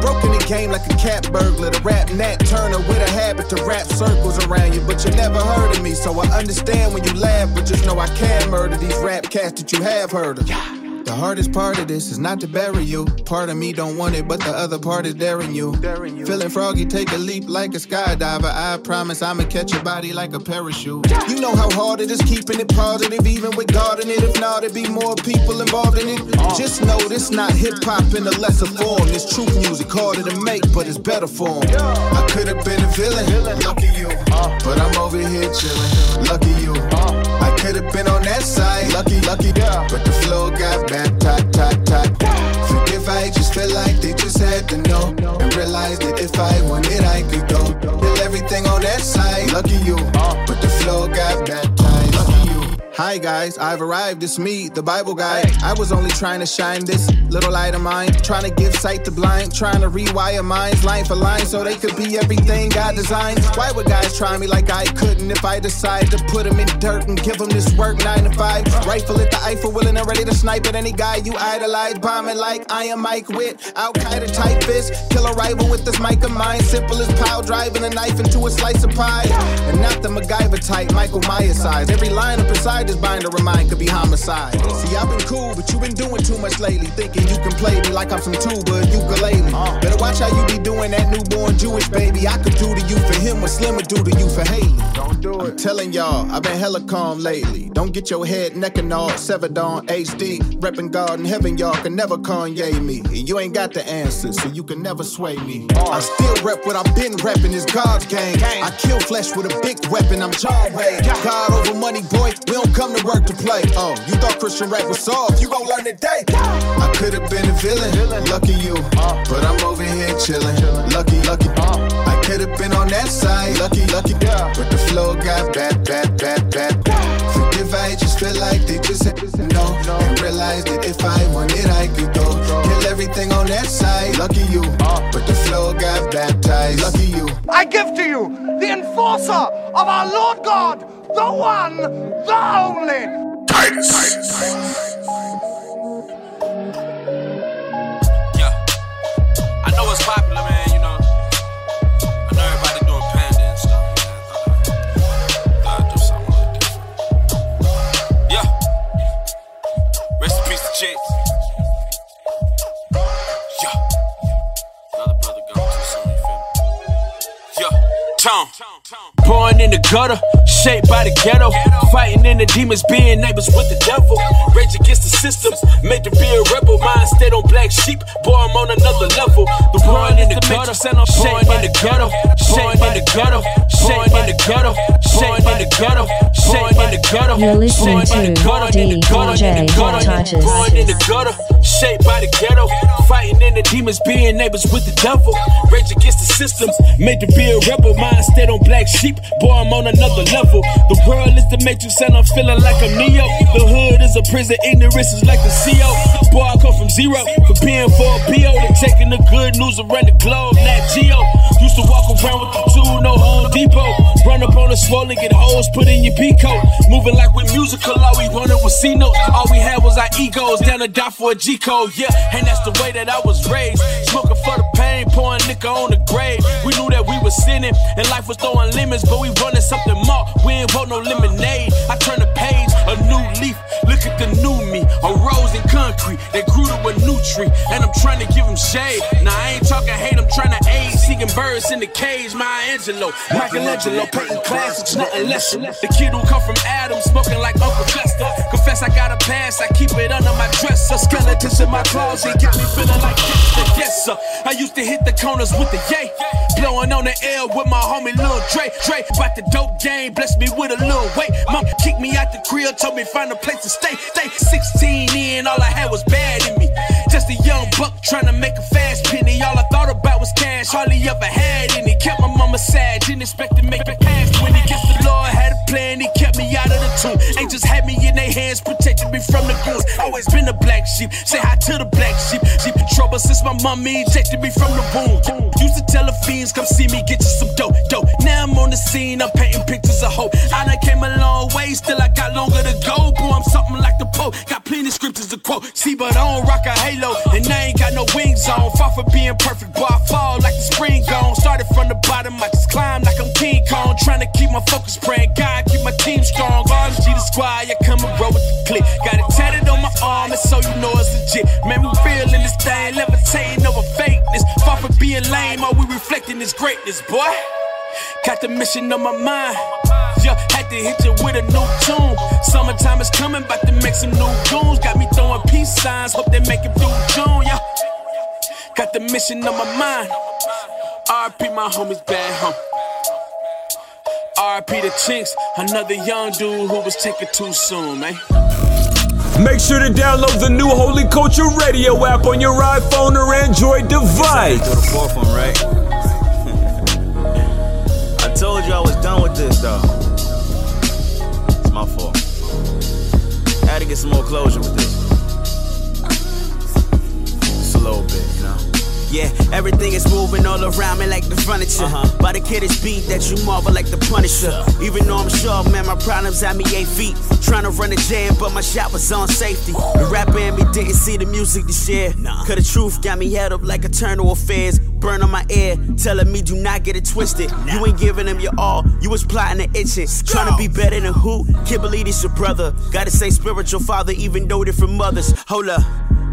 Broken the game like a cat burglar, the rap Nat Turner with a habit to wrap circles around you. But you never heard of me, so I understand when you laugh. But just know I can murder these rap cats that you have heard of. The hardest part of this is not to bury you. Part of me don't want it, but the other part is daring you. Feeling froggy, take a leap like a skydiver. I promise I'ma catch your body like a parachute. You know how hard it is keeping it positive, even with God in it. If not, there'd be more people involved in it. Just know this not hip hop in a lesser form. It's truth music, harder to make, but it's better form. I could have been a villain, lucky you. But I'm over here chilling, lucky you. I could have been on that side, lucky, lucky. yeah. But the flow got bad, tight, tight, tight. Forgive, I just felt like they just had to know and realize that if I wanted, I could go. Kill everything on that side, lucky you. But the flow got bad. Hi guys, I've arrived. It's me, the Bible guy. I was only trying to shine this little light of mine, trying to give sight to blind, trying to rewire minds line for line so they could be everything God designed. Why would guys try me like I couldn't if I decide to put them in dirt and give them this work nine to five? Rifle at the Eiffel, willing and ready to snipe at any guy you idolize, bombing like I am Mike Witt. Al Qaeda type fist, kill a rival with this mic of mine. Simple as pow driving a knife into a slice of pie. And not the MacGyver type, Michael Myers size. Every line of up this binder of mine could be homicide. Uh. See, I've been cool, but you been doing too much lately. Thinking you can play me like I'm some tuba ukulele. Uh. Better watch how you be doing that newborn Jewish baby. I could do to you for him what Slim would do to you for Hailie. Don't do it. I'm telling y'all, I've been hella calm lately. Don't get your head, neck, and all severed on HD. Reppin' God in heaven, y'all can never Kanye me. And you ain't got the answers, so you can never sway me. Uh. I still rep what I've been reppin', is God's game. I kill flesh with a big weapon, I'm Wayne. God over money, boy, we don't come to work to play. Oh, you thought Christian rap was soft, you gon' learn today. I could've been a villain, lucky you. But I'm over here chillin', lucky, lucky. I could've been on that side, lucky, lucky. But the flow got bad, bad, bad, bad. Forgive, I just feel like they just to know. And realize that if I wanted, I could go. Kill everything on that side, lucky you. But the flow got baptized, lucky you. I give to you the enforcer of our Lord God, the one, the only Titus. Titus. Yeah, I know it's popular, man. You know, I know everybody doing panda and stuff. Man. I thought I'd do something a different. Yeah, rest in peace to Chicks. Tone. Born in the gutter, shaped by the ghetto. Fighting in the demons, being neighbors with the devil. Rage against the systems, made to be a rebel. Mind stayed on black sheep, boy, I'm on another level. The born in the gutter, born in the ghetto, born in the ghetto, born in the ghetto, born in the ghetto, born in the ghetto. You're listening to DJ Titus. Born in the gutter, shaped by the ghetto. Fighting in the demons, being neighbors with the devil. Rage against the systems, made to be a rebel. Mind stayed on black sheep, boy, I'm on another level. The world is the matrix, and I'm feeling like a Neo. The hood is a prison, ignorance is like the CO. Boy, I come from zero, for being for a PO They taking the good news around the globe, Nat Geo. Used to walk around with the two, no Home Depot. Run up on a swollen, get hoes, put in your P coat. Moving like we musical, all we wanted was C notes. All we had was our egos, down to die for a G code, yeah. And that's the way that I was raised. Smoking for the pain, pouring liquor on the grave. We knew that we was sinning, and life was throwing limits, but we running something more. We ain't want no lemonade. I turn the page, a new leaf. Look at the new me, a rose in concrete that grew to a new tree, and I'm trying to give him shade. Now I ain't talking hate, I'm trying to aid. Seeing birds in the cage, Maya Angelou, Michelangelo, painting classics, nothing less. The kid who come from Adam, smoking like Uncle Fester. Confess I got a pass, I keep it under my dresser. Skeletons in my closet, got me feeling like Dexter. Yes, sir. I used to hit the corners with the yay, blowing on the air with my homie Lil Dre. Dre, about the dope game, bless me with a little weight. Mom kicked me out the crib, told me find a place to stay. Stay 16 in, all I had was bad in me. Just a young buck trying to make a fast penny. All I thought about was cash, hardly ever had any. Kept my mama sad, didn't expect to make it past 20. Guess the Lord plan, he kept me out of the tomb. Angels had me in their hands, protected me from the goons. Always been a black sheep, say hi to the black sheep. She been trouble since my mommy ejected me from the womb. Used to tell the fiends, come see me, get you some dope, dope. Now I'm on the scene, I'm painting pictures of hope. I done came a long way, still I got longer to go. Boy, I'm something like scriptures to quote. See, but I don't rock a halo, and I ain't got no wings on. Far from being perfect, boy, I fall like the spring gone. Started from the bottom, I just climb like I'm King Kong. Trying to keep my focus, praying God, keep my team strong. RMG the squad, yeah, come and roll with the click. Got it tatted on my arm, and so you know it's legit. Man, we feeling this thing, levitating over fakeness. Far from being lame, all we reflecting is greatness, boy. Got the mission on my mind. Yeah, had to hit you with a new tune. Summertime is coming, about to make some new tunes. Got me throwing peace signs, hope they make it through June. Yeah, got the mission on my mind. RP my homies bad home. RP the chinks, another young dude who was taken too soon, man. Make sure to download the new Holy Culture Radio app on your iPhone or Android device. Go to fourth one, right? I told you I was done with this, though. It's my fault. I had to get some more closure with this. Just Yeah, everything is moving all around me like the furniture. Uh-huh. By the kid is beat that you marvel like the Punisher. Even though I'm sure, man, my problems had me eight feet. Trying to run a jam, but my shot was on safety. The rapper in me didn't see the music this year. Cause the truth got me held up like eternal affairs. Burn on my ear, telling me do not get it twisted. You ain't giving them your all, you was plotting and itching. Trying to be better than who? Can't believe it's your brother. Gotta say spiritual father, even though different mothers. Hold up.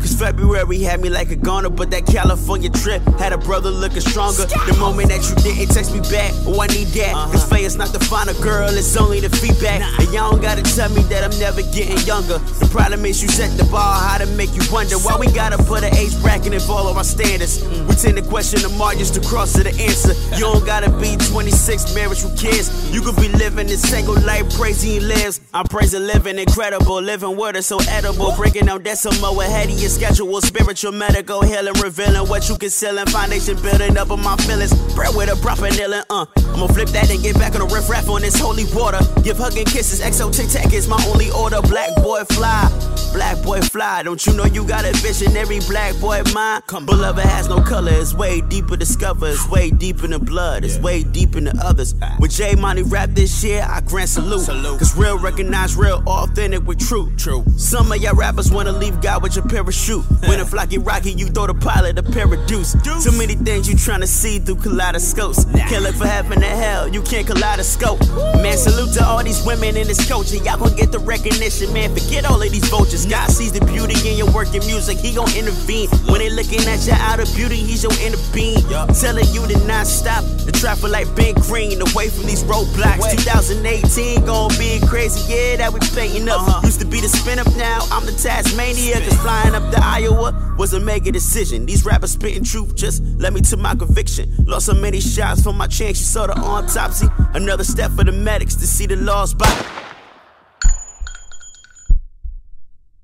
Cause February had me like a goner, but that California trip had a brother looking stronger. The moment that you didn't text me back, oh, I need that. Uh-huh. Cause fail's not the final girl, it's only the feedback. And y'all don't gotta tell me that I'm never getting younger. The problem is you set the bar how to make you wonder why we gotta put an age bracket in all of our standards. Mm. We tend to question the margins to cross to the answer. You don't gotta be 26, married with kids. You could be living this single life, praising lives. I'm praising living incredible, living word is so edible. Breaking down decimal ahead of your schedule, spiritual, medical, healing, revealing what you concealing. Foundation building up on my feelings. Bread with a proper kneeling, uh. I'ma flip that and get back on the riff raff on this holy water. Give hugging kisses, exo tic tac is my only order. Black boy fly, black boy fly. Don't you know you got a visionary black boy mind? Come Beloved has no color, it's way deeper discover, it's way deep in the blood, it's way deep in the others. With J Money rap this year, I grant salute. Cause real recognize real, authentic with true. True. Some of y'all rappers wanna leave God with your parachute. When a flock get rocky, you throw the pilot a pair of deuce. Too many things you tryna see through kaleidoscopes. Can't look for heaven and hell, you can't kaleidoscope. Man, salute to all these women in this culture. Y'all gon' get the recognition, man. Forget all of these vultures. God sees the beauty in your work and music, He gon' intervene. When they looking at your outer beauty, He's your inner being. Telling you to not stop. The traffic light been green, away from these roadblocks. 2018 gon' be crazy, yeah, that we painting up. Used to be the spin up, now I'm the Tasmania. Cause flying up to Iowa was a mega decision. These rappers spitting truth just led me to my conviction. Lost so many shots for my chance, you saw the autopsy. Another step for the medics to see the lost body.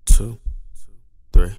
Two, three.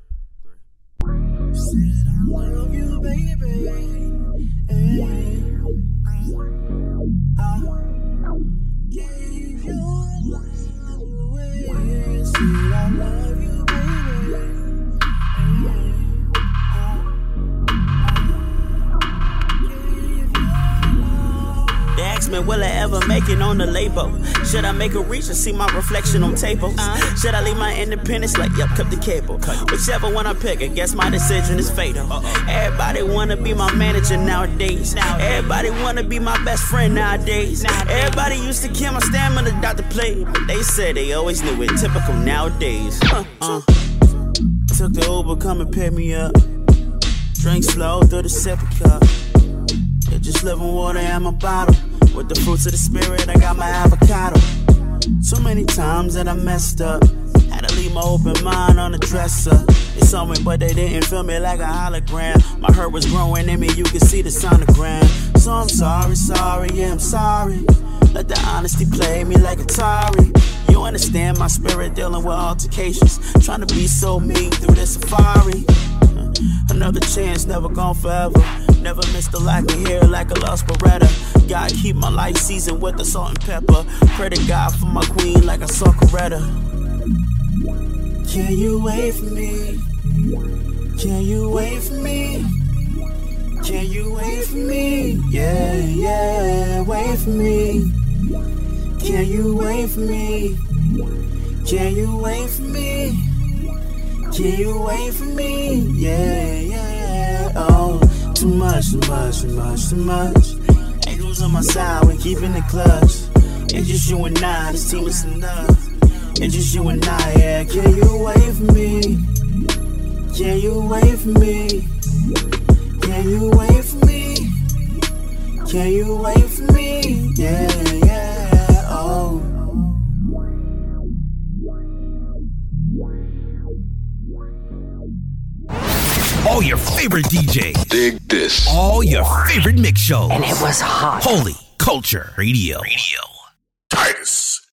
Ask me, will I ever make it on the label? Should I make a reach and see my reflection on tables? Should I leave my independence like, yep, cut the cable? Whichever one I pick, I guess my decision is fatal. Everybody wanna be my manager nowadays. Everybody wanna be my best friend nowadays. Everybody used to kill my stamina, Dr. Play, but they said they always knew it. Typical nowadays. Uh, uh. Took the Uber, come and pick me up. Drink slow through the sippy cup. Yeah, just living water in my bottle. With the fruits of the spirit, I got my avocado. Too many times that I messed up. Had to leave my open mind on the dresser. They saw me, but they didn't feel me like a hologram. My hurt was growing in me, you could see the sonogram. So I'm sorry, sorry, yeah, I'm sorry. Let the honesty play me like Atari. You understand my spirit dealing with altercations. Trying to be so mean through this safari. Another chance, never gone forever. Never missed a lack of hair like a lost Beretta. God keep my life seasoned with the salt and pepper. Pray to God for my queen like a saw Coretta. Can you wait for me? Can you wait for me? Can you wait for me? Yeah, yeah, wait for me. Can you wait for me? Can you wait for me? Can you wait for me? Yeah, yeah, oh, too much, too much, too much, too much. Angels on my side, we keeping the clutch. It's just you and I, this team is enough. It's just you and I, yeah. Can you wait for me? Can you wait for me? Can you wait for me? Can you wait for me? Yeah, yeah, All your favorite DJs. Dig this. All your favorite mix shows. And it was hot. Holy Culture Radio. Radio. Titus